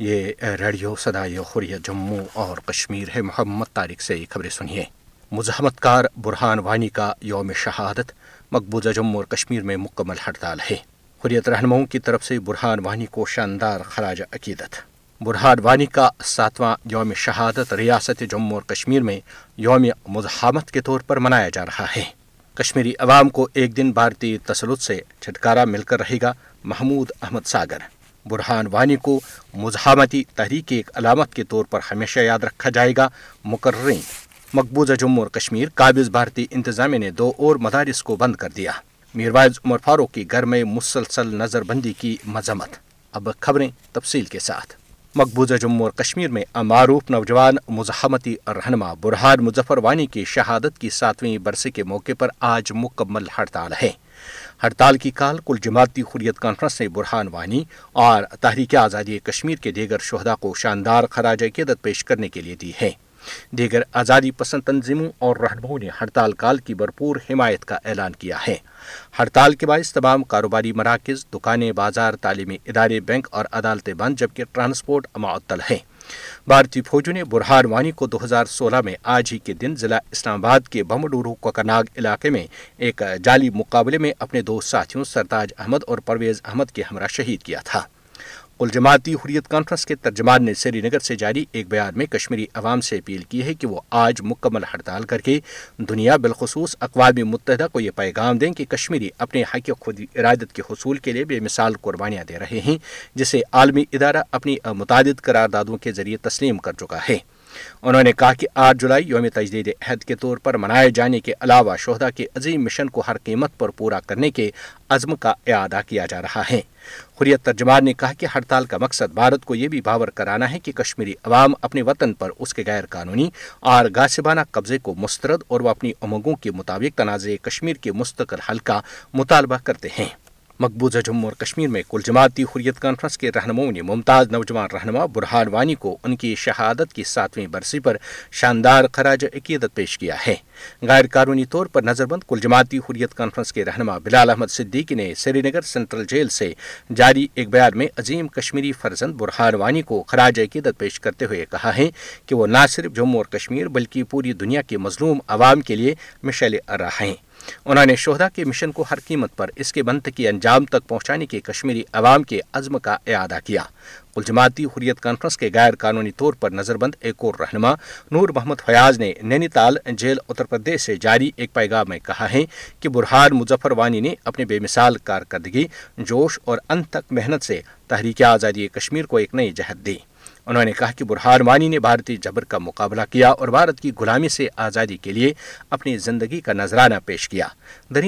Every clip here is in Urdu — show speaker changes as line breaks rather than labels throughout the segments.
یہ ریڈیو سدائے خوریہ جموں اور کشمیر ہے محمد طارق سے خبریں سنیے مزاحمت کار برہان وانی کا یوم شہادت مقبوضہ جموں اور کشمیر میں مکمل ہڑتال ہے حریت رہنماؤں کی طرف سے برہان وانی کو شاندار خراج عقیدت برہان وانی کا ساتواں یوم شہادت ریاست جموں اور کشمیر میں یوم مزاحمت کے طور پر منایا جا رہا ہے کشمیری عوام کو ایک دن بھارتی تسلط سے چھٹکارا مل کر رہے گا محمود احمد ساگر برہان وانی کو مزاحمتی تحریک ایک علامت کے طور پر ہمیشہ یاد رکھا جائے گا مقررین مقبوضہ جموں اور کشمیر قابض بھارتی انتظامیہ نے دو اور مدارس کو بند کر دیا میرواز عمر فاروق کی گھر میں مسلسل نظر بندی کی مذمت اب خبریں تفصیل کے ساتھ مقبوضہ جموں اور کشمیر میں معروف نوجوان مزاحمتی رہنما برہان مظفر وانی کی شہادت کی ساتویں برسے کے موقع پر آج مکمل ہڑتال ہے ہڑتال کی کال کل جماعتی خریت کانفرنس نے برہان وانی اور تحریک آزادی کشمیر کے دیگر شہدا کو شاندار خراج عقیدت پیش کرنے کے لیے دی ہے دیگر آزادی پسند تنظیموں اور رہنماؤں نے ہڑتال کال کی بھرپور حمایت کا اعلان کیا ہے ہڑتال کے باعث تمام کاروباری مراکز دکانیں بازار تعلیمی ادارے بینک اور عدالتیں بند جبکہ ٹرانسپورٹ معطل ہیں بھارتی فوجوں نے برہان وانی کو دو ہزار سولہ میں آج ہی کے دن ضلع اسلام آباد کے بمڈورو کوکناگ علاقے میں ایک جعلی مقابلے میں اپنے دو ساتھیوں سرتاج احمد اور پرویز احمد کے ہمراہ شہید کیا تھا کل جماعتی حریت کانفرنس کے ترجمان نے سری نگر سے جاری ایک بیان میں کشمیری عوام سے اپیل کی ہے کہ وہ آج مکمل ہڑتال کر کے دنیا بالخصوص اقوام متحدہ کو یہ پیغام دیں کہ کشمیری اپنے حق خود ارادت کے حصول کے لیے بے مثال قربانیاں دے رہے ہیں جسے عالمی ادارہ اپنی متعدد قرار دادوں کے ذریعے تسلیم کر چکا ہے انہوں نے کہا کہ آٹھ جولائی یوم تجدید عہد کے طور پر منائے جانے کے علاوہ شہدا کے عظیم مشن کو ہر قیمت پر پورا کرنے کے عزم کا اعادہ کیا جا رہا ہے خریت ترجمان نے کہا کہ ہڑتال کا مقصد بھارت کو یہ بھی باور کرانا ہے کہ کشمیری عوام اپنے وطن پر اس کے غیر قانونی اور گاسبانہ قبضے کو مسترد اور وہ اپنی امنگوں کے مطابق تنازع کشمیر کے مستقل حل کا مطالبہ کرتے ہیں مقبوضہ جموں اور کشمیر میں کل جماعتی حریت کانفرنس کے رہنماؤں نے ممتاز نوجوان رہنما برہان وانی کو ان کی شہادت کی ساتویں برسی پر شاندار خراج عقیدت پیش کیا ہے غیر قانونی طور پر نظر بند کل جماعتی حریت کانفرنس کے رہنما بلال احمد صدیقی نے سری نگر سینٹرل جیل سے جاری ایک بیان میں عظیم کشمیری فرزند برہان وانی کو خراج عقیدت پیش کرتے ہوئے کہا ہے کہ وہ نہ صرف جموں اور کشمیر بلکہ پوری دنیا کے مظلوم عوام کے لیے مشعل ارا ہیں انہوں نے شہدا کے مشن کو ہر قیمت پر اس کے بند کی انجام تک پہنچانے کے کشمیری عوام کے عزم کا اعادہ کیا جماعتی حریت کانفرنس کے غیر قانونی طور پر نظر بند ایک اور رہنما نور محمد فیاض نے نینی تال جیل اتر پردیش سے جاری ایک پیغام میں کہا ہے کہ برہار مظفر وانی نے اپنے بے مثال کارکردگی جوش اور ان تک محنت سے تحریک آزادی کشمیر کو ایک نئی جہد دی انہوں نے کہا کہ برہان وانی نے بھارتی جبر کا مقابلہ کیا اور بھارت کی غلامی سے آزادی کے لیے اپنی زندگی کا نذرانہ پیش کیا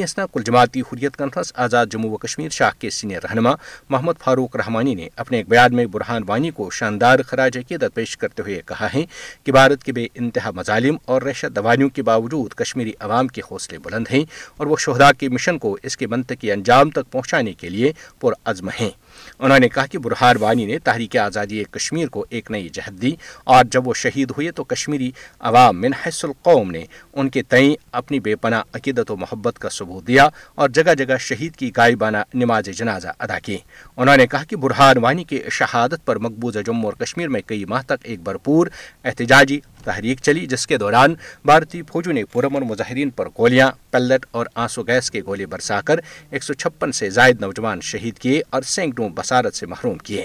اسنا کل جماعتی حریت کانفرنس آزاد جموں و کشمیر شاہ کے سینئر رہنما محمد فاروق رحمانی نے اپنے ایک بیان میں برہان وانی کو شاندار خراج عقیدت پیش کرتے ہوئے کہا ہے کہ بھارت کے بے انتہا مظالم اور رحشت دوانیوں کے باوجود کشمیری عوام کے حوصلے بلند ہیں اور وہ شہدا کے مشن کو اس کے منطقی انجام تک پہنچانے کے لیے پرعزم ہیں انہوں نے کہا کہ برہار وانی نے تحریک آزادی کشمیر کو ایک نئی جہد دی اور جب وہ شہید ہوئے تو کشمیری عوام منحص القوم نے ان کے تئیں اپنی بے پناہ عقیدت و محبت کا ثبوت دیا اور جگہ جگہ شہید کی غائبانہ نماز جنازہ ادا کی انہوں نے کہا کہ برہار وانی کی شہادت پر مقبوضہ جموں اور کشمیر میں کئی ماہ تک ایک بھرپور احتجاجی تحریک چلی جس کے دوران بھارتی فوجوں نے پورم اور مظاہرین پر گولیاں پیلٹ اور آنسو گیس کے گولے برسا کر ایک سو چھپن سے زائد نوجوان شہید کیے اور سینکڑوں بسارت سے محروم کیے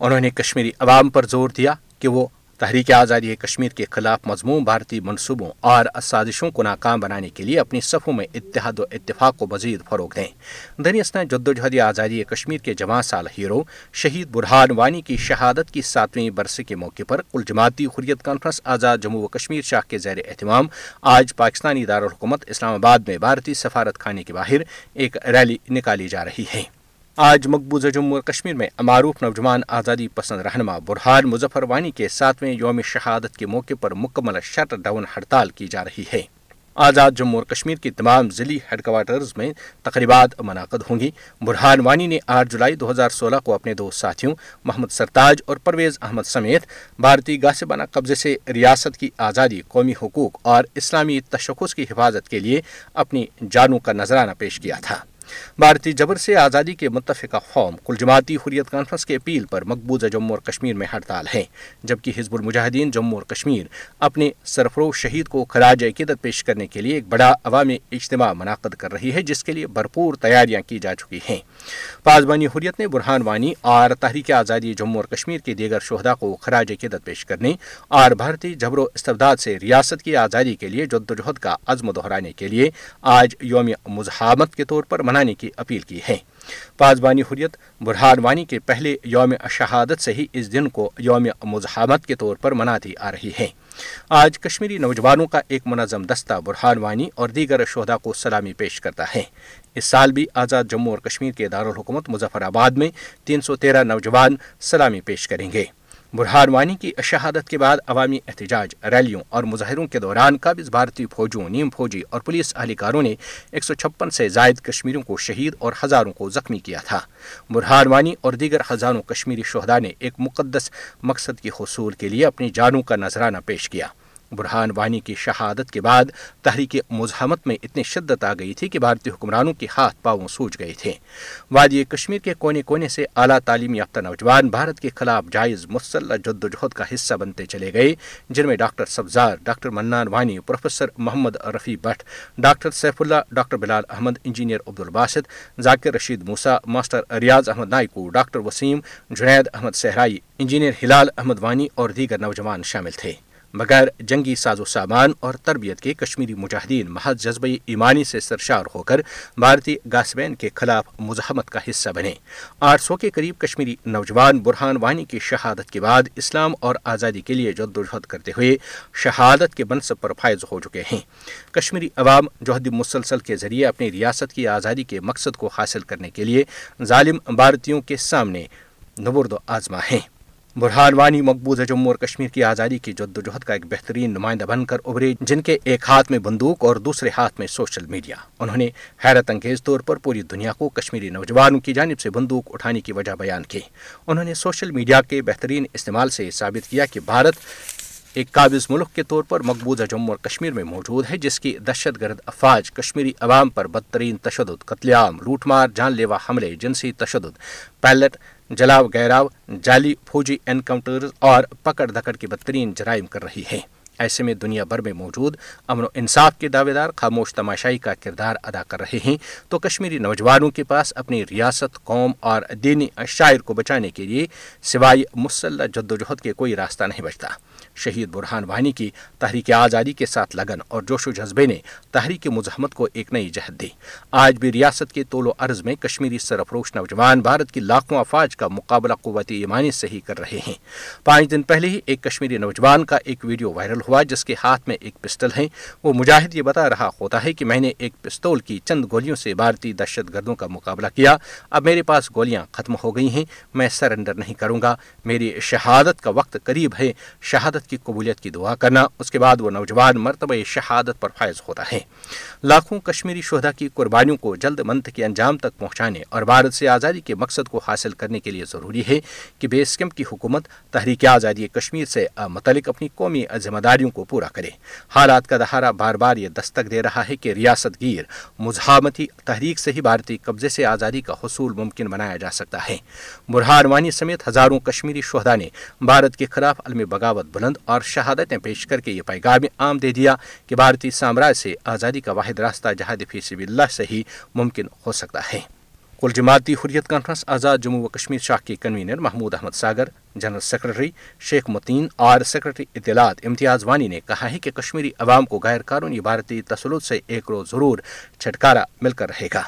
انہوں نے کشمیری عوام پر زور دیا کہ وہ تحریک آزادی کشمیر کے خلاف مضمون بھارتی منصوبوں اور سازشوں کو ناکام بنانے کے لیے اپنی صفوں میں اتحاد و اتفاق کو مزید فروغ دیں دینی اسنا جدوجہد آزادی کشمیر کے جمع سال ہیرو شہید برہان وانی کی شہادت کی ساتویں برسے کے موقع پر کل جماعتی حریت کانفرنس آزاد جموں و کشمیر شاہ کے زیر اہتمام آج پاکستانی دارالحکومت اسلام آباد میں بھارتی سفارت خانے کے باہر ایک ریلی نکالی جا رہی ہے آج مقبوضہ جموں کشمیر میں معروف نوجوان آزادی پسند رہنما برہان مظفر وانی کے ساتویں یوم شہادت کے موقع پر مکمل شٹ ڈاؤن ہڑتال کی جا رہی ہے آزاد جموں اور کشمیر کی تمام ضلعی ہیڈ کوارٹرز میں تقریبات منعقد ہوں گی برہان وانی نے آٹھ جولائی دو ہزار سولہ کو اپنے دو ساتھیوں محمد سرتاج اور پرویز احمد سمیت بھارتی گاسبانہ قبضے سے ریاست کی آزادی قومی حقوق اور اسلامی تشخص کی حفاظت کے لیے اپنی جانوں کا نظرانہ پیش کیا تھا بھارتی جبر سے آزادی کے متفقہ قوم کل جماعتی حریت کانفرنس کی اپیل پر مقبوضہ جموں اور کشمیر میں ہڑتال ہے جبکہ حزب المجاہدین جموں اور کشمیر اپنے سرفرو شہید کو خراج عقیدت پیش کرنے کے لیے ایک بڑا عوامی اجتماع منعقد کر رہی ہے جس کے لیے بھرپور تیاریاں کی جا چکی ہیں پاسبانی حریت نے برہان وانی اور تحریک آزادی جموں اور کشمیر کے دیگر شہدا کو خراج عقیدت پیش کرنے اور بھارتی جبر و استبداد سے ریاست کی آزادی کے لیے جد و جہد کا عزم دہرانے کے لیے آج یوم مزاحمت کے طور پر منع کی اپیل کی ہے پاسبانی حریت برہان وانی کے پہلے یوم شہادت سے ہی اس دن کو یوم مزاحمت کے طور پر مناتی آ رہی ہے آج کشمیری نوجوانوں کا ایک منظم دستہ برہان وانی اور دیگر شہدا کو سلامی پیش کرتا ہے اس سال بھی آزاد جموں اور کشمیر کے دارالحکومت مظفر آباد میں تین سو تیرہ نوجوان سلامی پیش کریں گے وانی کی شہادت کے بعد عوامی احتجاج ریلیوں اور مظاہروں کے دوران قابض بھارتی فوجوں نیم فوجی اور پولیس اہلکاروں نے ایک سو چھپن سے زائد کشمیریوں کو شہید اور ہزاروں کو زخمی کیا تھا وانی اور دیگر ہزاروں کشمیری شہدا نے ایک مقدس مقصد کے حصول کے لیے اپنی جانوں کا نذرانہ پیش کیا برہان وانی کی شہادت کے بعد تحریک مزاحمت میں اتنی شدت آ گئی تھی کہ بھارتی حکمرانوں کے ہاتھ پاؤں سوج گئے تھے وادی کشمیر کے کونے کونے سے اعلیٰ تعلیم یافتہ نوجوان بھارت کے خلاف جائز مسلح جد و جہد کا حصہ بنتے چلے گئے جن میں doctor Sabzar doctor Mannan Wani professor Mohammad Rafi Bhat doctor Saif Ullah doctor Bilal Ahmad engineer Abdul Basit Zakir Rashid Musa master Riyaz Ahmad Naikoo doctor Waseem Junaid Ahmad Sehrai engineer Hilal Ahmad Wani اور دیگر نوجوان شامل تھے بغیر جنگی ساز و سامان اور تربیت کے کشمیری مجاہدین محض جذبی ایمانی سے سرشار ہو کر بھارتی گاسبین کے خلاف مزاحمت کا حصہ بنے آٹھ سو کے قریب کشمیری نوجوان برہان وانی کی شہادت کے بعد اسلام اور آزادی کے لیے جد و جہد کرتے ہوئے شہادت کے منصب پر فائز ہو چکے ہیں کشمیری عوام جوہد مسلسل کے ذریعے اپنی ریاست کی آزادی کے مقصد کو حاصل کرنے کے لیے ظالم بھارتیوں کے سامنے نبرد و آزما ہیں برہان وانی مقبوضہ جموں اور کشمیر کی آزادی کی جد و جہد کا ایک بہترین نمائندہ بن کر ابھرے جن کے ایک ہاتھ میں بندوق اور دوسرے ہاتھ میں سوشل میڈیا انہوں نے حیرت انگیز طور پر پوری دنیا کو کشمیری نوجوانوں کی جانب سے بندوق اٹھانے کی وجہ بیان کی انہوں نے سوشل میڈیا کے بہترین استعمال سے ثابت کیا کہ بھارت ایک قابض ملک کے طور پر مقبوضہ جموں اور کشمیر میں موجود ہے جس کی دہشت گرد افواج کشمیری عوام پر بدترین تشدد قتل عام لوٹ مار جان لیوا حملے جنسی تشدد پائلٹ جلاو گہراو جعلی فوجی انکاؤنٹرز اور پکڑ دھکڑ کی بدترین جرائم کر رہی ہیں ایسے میں دنیا بھر میں موجود امن و انصاف کے دعوے دار خاموش تماشائی کا کردار ادا کر رہے ہیں تو کشمیری نوجوانوں کے پاس اپنی ریاست قوم اور دینی شاعر کو بچانے کے لیے سوائے مسلح جد و جہد کے کوئی راستہ نہیں بچتا شہید برہان وانی کی تحریک آزادی کے ساتھ لگن اور جوش و جذبے نے تحریک مزاحمت کو ایک نئی جہد دی آج بھی ریاست کے طول و عرض میں کشمیری سرفروش نوجوان بھارت کی لاکھوں افواج کا مقابلہ قوت ایمانی سے ہی کر رہے ہیں پانچ دن پہلے ہی ایک کشمیری نوجوان کا ایک ویڈیو وائرل ہوا جس کے ہاتھ میں ایک پسٹل ہے وہ مجاہد یہ بتا رہا ہوتا ہے کہ میں نے ایک پستول کی چند گولیوں سے بھارتی دہشت گردوں کا مقابلہ کیا اب میرے پاس گولیاں ختم ہو گئی ہیں میں سرنڈر نہیں کروں گا میری شہادت کا وقت قریب ہے شہادت کی قبولیت کی دعا کرنا اس کے بعد وہ نوجوان مرتبہ شہادت پر فائز ہوتا ہے لاکھوں کشمیری شہدا کی قربانیوں کو جلد منت کے انجام تک پہنچانے اور بھارت سے آزادی کے مقصد کو حاصل کرنے کے لیے ضروری ہے کہ بیس کیمپ کی حکومت تحریک آزادی کشمیر سے متعلق اپنی قومی ذمہ داری تیاریوں کو پورا کرے حالات کا دہارہ بار بار یہ دستک دے رہا ہے کہ ریاست گیر مزاحمتی تحریک سے ہی بھارتی قبضے سے آزادی کا حصول ممکن بنایا جا سکتا ہے برہار سمیت ہزاروں کشمیری شہدا نے بھارت کے خلاف علم بغاوت بلند اور شہادتیں پیش کر کے یہ پیغام عام دے دیا کہ بھارتی سامراج سے آزادی کا واحد راستہ جہاد فی سب اللہ سے ہی ممکن ہو سکتا ہے کل جماعتی حریت کانفرنس آزاد جموں و کشمیر شاہ کے convener Mehmood Ahmad Sagar general secretary Sheikh Mateen اور سیکرٹری اطلاعات امتیاز وانی نے کہا ہے کہ کشمیری عوام کو غیر قانونی بھارتی تسلط سے ایک روز ضرور چھٹکارا مل کر رہے گا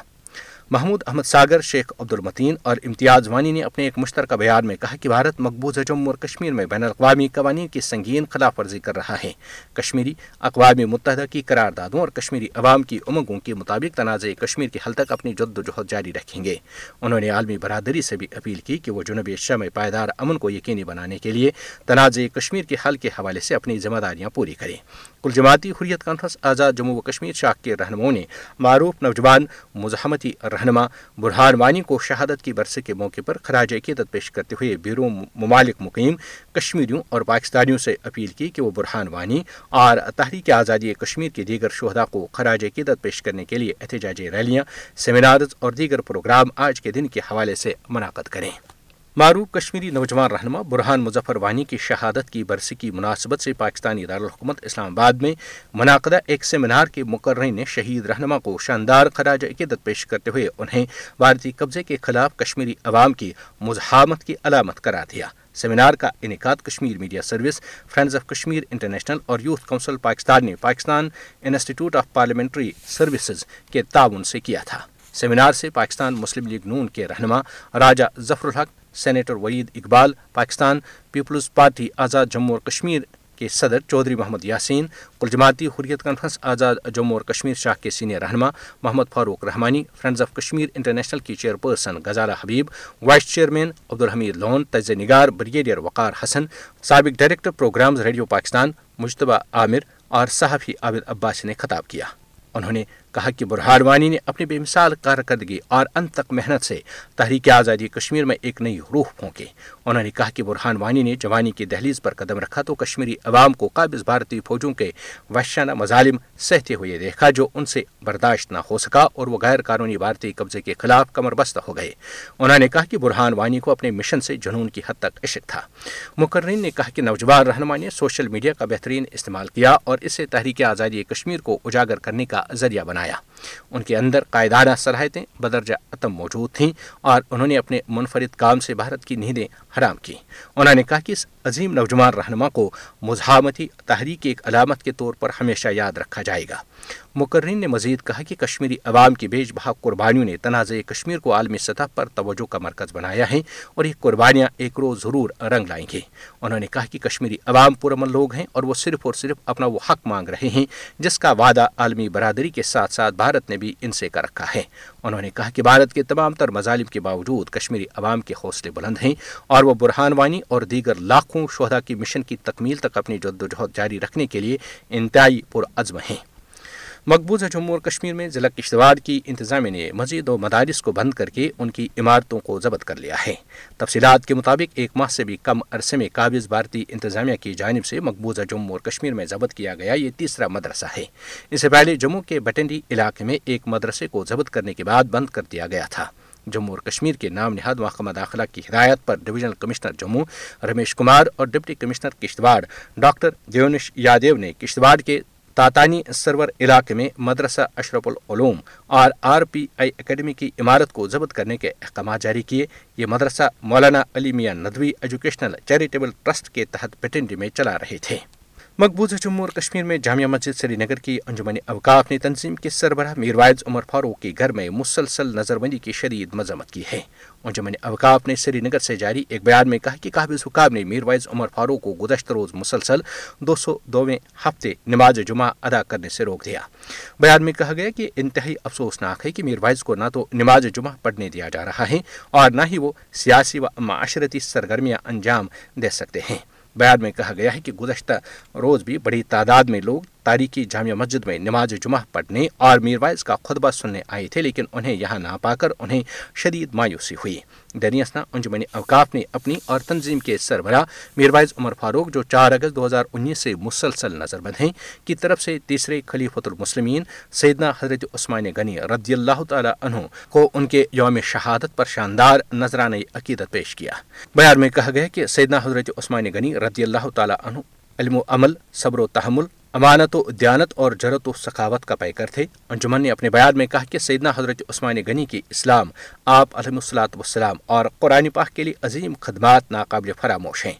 محمود احمد ساگر شیخ عبد المتین اور امتیاز وانی نے اپنے ایک مشترکہ بیان میں کہا کہ بھارت مقبوضہ جموں اور کشمیر میں بین الاقوامی قوانین کی سنگین خلاف ورزی کر رہا ہے کشمیری اقوام متحدہ کی قرار دادوں اور کشمیری عوام کی امنگوں کے مطابق تنازع کشمیر کے حل تک اپنی جد و جہد جاری رکھیں گے انہوں نے عالمی برادری سے بھی اپیل کی کہ وہ جنوبی ایشیا میں پائیدار امن کو یقینی بنانے کے لیے تنازع کشمیر کے حل کے حوالے سے اپنی ذمہ داریاں پوری کریں کل جماعتی حریت کانفرنس آزاد جموں و کشمیر شاخ کے رہنماؤں نے معروف نوجوان مزاحمتی رہنما برہان وانی کو شہادت کی برسے کے موقع پر خراج عقیدت پیش کرتے ہوئے بیرو ممالک مقیم کشمیریوں اور پاکستانیوں سے اپیل کی کہ وہ برہان وانی اور تحریک آزادی کشمیر کے دیگر شہدا کو خراج عقیدت پیش کرنے کے لیے احتجاجی ریلیاں سیمینارز اور دیگر پروگرام آج کے دن کے حوالے سے منعقد کریں معروف کشمیری نوجوان رہنما برہان مظفر وانی کی شہادت کی برسی کی مناسبت سے پاکستانی دارالحکومت اسلام آباد میں منعقدہ ایک سیمینار کے مقرر نے شہید رہنما کو شاندار خراج عقیدت پیش کرتے ہوئے انہیں بھارتی قبضے کے خلاف کشمیری عوام کی مزاحمت کی علامت کرا دیا سیمینار کا انعقاد Kashmir media service friends of Kashmir international اور یوتھ کونسل پاکستان نے Pakistan institute of parliamentary services کے تعاون سے کیا تھا سیمینار سے پاکستان مسلم لیگ نون کے رہنما راجہ Zafar ul Haq senator Waheed Iqbal Pakistan peoples party Azad Jammu اور کشمیر کے صدر چودھری محمد یاسین جماعتی حریت کانفرنس آزاد جموں اور کشمیر شاہ کے سینئر رہنما Mohammad Farooq Rehmani friends of Kashmir international کی chairperson Ghazala Habib vice chairman Abdulhamid Lone تجزیہ نگار بریگیڈیئر وقار حسن سابق ڈائریکٹر پروگرامز ریڈیو پاکستان مشتبہ عامر اور صحافی عابد عباسی نے خطاب کیا انہوں نے کہا کہ برہان وانی نے اپنی بے مثال کارکردگی اور ان تک محنت سے تحریک آزادی کشمیر میں ایک نئی روح پھونکے انہوں نے کہا کہ برہان وانی نے جوانی کی دہلیز پر قدم رکھا تو کشمیری عوام کو قابض بھارتی فوجوں کے وحشانہ مظالم سہتے ہوئے دیکھا جو ان سے برداشت نہ ہو سکا اور وہ غیر قانونی بھارتی قبضے کے خلاف کمر بستہ ہو گئے انہوں نے کہا کہ برہان وانی کو اپنے مشن سے جنون کی حد تک عشق تھا مقررین نے کہا کہ نوجوان رہنما نے سوشل میڈیا کا بہترین استعمال کیا اور اسے تحریک آزادی کشمیر کو اجاگر کرنے کا ذریعہ بنا بنایا ان کے اندر قائدانہ صلاحیتیں بدرجہ موجود تھیں اور انہوں نے اپنے منفرد کام سے بھارت کی نیندیں حرام کی انہوں نے کہا کہ اس عظیم نوجوان رہنما کو مزاحمتی تحریک ایک علامت کے طور پر ہمیشہ یاد رکھا جائے گا مقررین نے مزید کہا کہ کشمیری عوام کی بیش بہا قربانیوں نے تنازع کشمیر کو عالمی سطح پر توجہ کا مرکز بنایا ہے اور یہ قربانیاں ایک روز ضرور رنگ لائیں گے انہوں نے کہا کہ کشمیری عوام پرامن لوگ ہیں اور وہ صرف اور صرف اپنا وہ حق مانگ رہے ہیں جس کا وعدہ عالمی برادری کے ساتھ ساتھ بھارت نے بھی ان سے کر رکھا ہے انہوں نے کہا کہ بھارت کے تمام تر مظالم کے باوجود کشمیری عوام کے حوصلے بلند ہیں اور وہ برہان وانی اور دیگر لاکھوں شہدا کی مشن کی تکمیل تک اپنی جد و جہد جاری رکھنے کے لیے انتہائی پرعزم ہیں مقبوضہ جموں اور کشمیر میں ضلع کشتواڑ کی انتظامیہ نے مزید و مدارس کو بند کر کے ان کی عمارتوں کو ضبط کر لیا ہے تفصیلات کے مطابق ایک ماہ سے بھی کم عرصے میں قابض بھارتی انتظامیہ کی جانب سے مقبوضہ جموں اور کشمیر میں ضبط کیا گیا یہ تیسرا مدرسہ ہے اس سے پہلے جموں کے بٹنڈی علاقے میں ایک مدرسے کو ضبط کرنے کے بعد بند کر دیا گیا تھا جموں اور کشمیر کے نام نہاد محکمہ داخلہ کی ہدایت پر ڈویژنل کمشنر جموں رمیش کمار اور deputy commissioner Kishtwar doctor Devansh Yadav نے کشتواڑ کے تاتانی سرور علاقے میں مدرسہ اشرف العلوم اور آر پی آئی اکیڈمی کی عمارت کو ضبط کرنے کے احکامات جاری کیے یہ مدرسہ مولانا Ali Miyan Nadwi educational charitable trust کے تحت پٹنڈی میں چلا رہے تھے مقبوضہ جموں اور کشمیر میں جامعہ مسجد سری نگر کی انجمن اوقاف نے تنظیم کے سربراہ میروائز عمر فاروق کے گھر میں مسلسل نظر بندی کی شدید مذمت کی ہے انجمن اوقاف نے سری نگر سے جاری ایک بیان میں کہا کہ قابض حکام نے میروائز عمر فاروق کو گزشتہ روز مسلسل دو سو دو ہفتے نماز جمعہ ادا کرنے سے روک دیا بیان میں کہا گیا کہ انتہائی افسوسناک ہے کہ میروائز کو نہ تو نماز جمعہ پڑھنے دیا جا رہا ہے اور نہ ہی وہ سیاسی و معاشرتی سرگرمیاں انجام دے سکتے ہیں بیان میں کہا گیا ہے کہ گزشتہ روز بھی بڑی تعداد میں لوگ تاریخی جامع مسجد میں نماز جمعہ پڑھنے اور میروائز کا خطبہ سننے آئے تھے لیکن انہیں یہاں نہ پا کر انہیں شدید مایوسی ہوئی دریاسنا انجمن اوقاف نے اپنی اور تنظیم کے سربراہ میروائز عمر فاروق جو چار اگست دو ہزار انیس سے مسلسل نظر بند ہیں کی طرف سے تیسرے خلیفۃ المسلمین سیدنا حضرت عثمان غنی رضی اللہ تعالیٰ عنہ کو ان کے یوم شہادت پر شاندار نذرانہ عقیدت پیش کیا بیان میں کہا گیا کہ سیدنا حضرت عثمان غنی رضی اللہ تعالیٰ عنہ علم و عمل صبر و تحمل امانت و دیانت اور جرت و ثقافت کا پیکر تھے انجمن نے اپنے بیان میں کہا کہ سیدنا حضرت عثمان غنی کے اسلام آپ علیہ السلاۃ وسلام اور قرآن پاک کے لیے عظیم خدمات ناقابل فراموش ہیں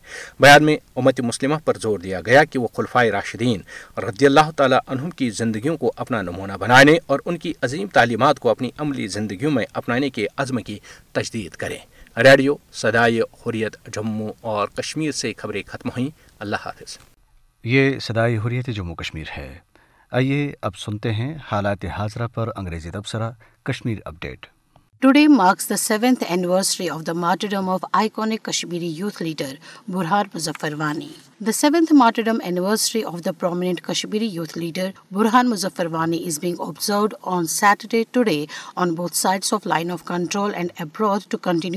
بیان میں امت مسلمہ پر زور دیا گیا کہ وہ خلفائے راشدین رضی اللہ تعالیٰ عنہ کی زندگیوں کو اپنا نمونہ بنانے اور ان کی عظیم تعلیمات کو اپنی عملی زندگیوں میں اپنانے کے عزم کی تجدید کریں ریڈیو صدائے حریت جموں اور کشمیر سے خبریں ختم ہوئیں اللہ حافظ
یہ صدائی حریت جموں کشمیر ہے آئیے اب سنتے ہیں حالات حاضرہ پر انگریزی تبصرہ Kashmir update
today marks the seventh anniversary of the martyrdom of iconic Kashmiri youth leader Burhan Muzaffar Wani seventh anniversary of the prominent youth leader برحانگلڈ Indian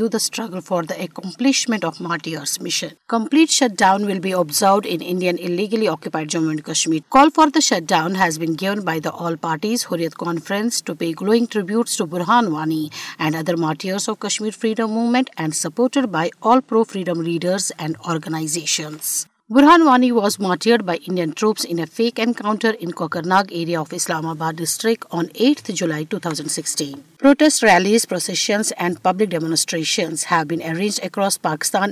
Jammu and Kashmir call for the شاؤنز conference to pay Burhan Wani and other martyr freedom movement and support by all pro freedom leaders اینڈیشنس Burhan Wani ناگ Islamabad جولائیزنسریشنج across Pakistan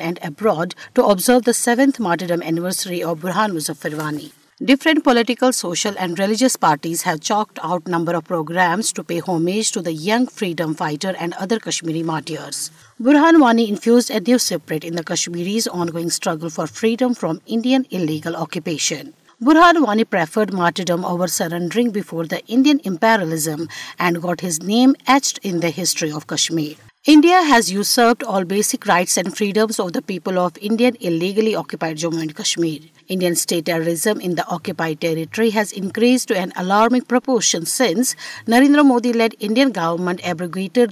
Burhan Wani infused a new spirit in the Kashmiris' ongoing struggle for freedom from Indian illegal occupation. Burhan Wani preferred martyrdom over surrendering before the Indian imperialism and got his name etched in the history of Kashmir. India has usurped all basics جمعر Indian اسٹیٹمریز انکریز ٹو اینارمنگ نریندر موادیٹ Indian گورٹرس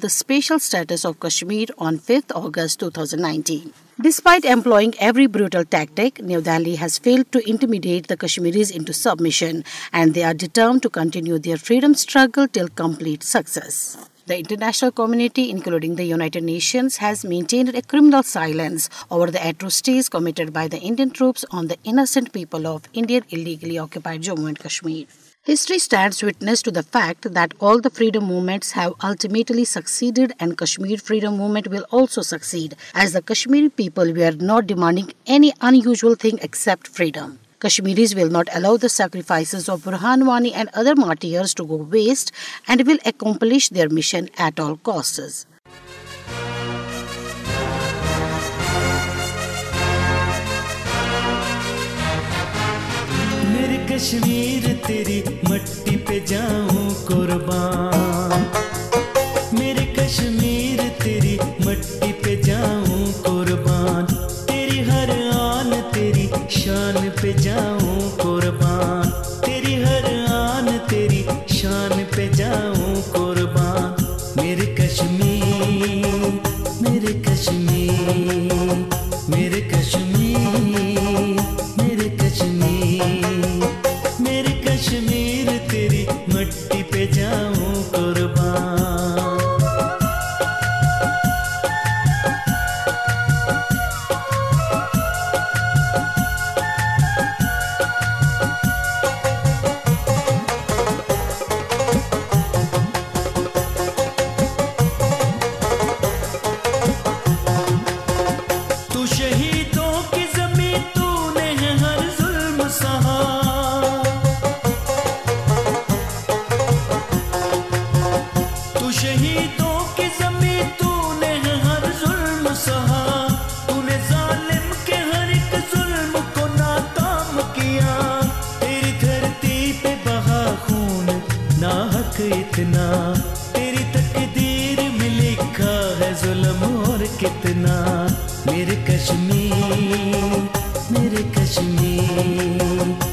people we are not demanding freedom Kashmiris will not allow the sacrifices of Burhan Wani and other martyrs to go waste and will accomplish their mission at all costs.
Kashmir teri matti pe jaun kurban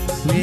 Sleep.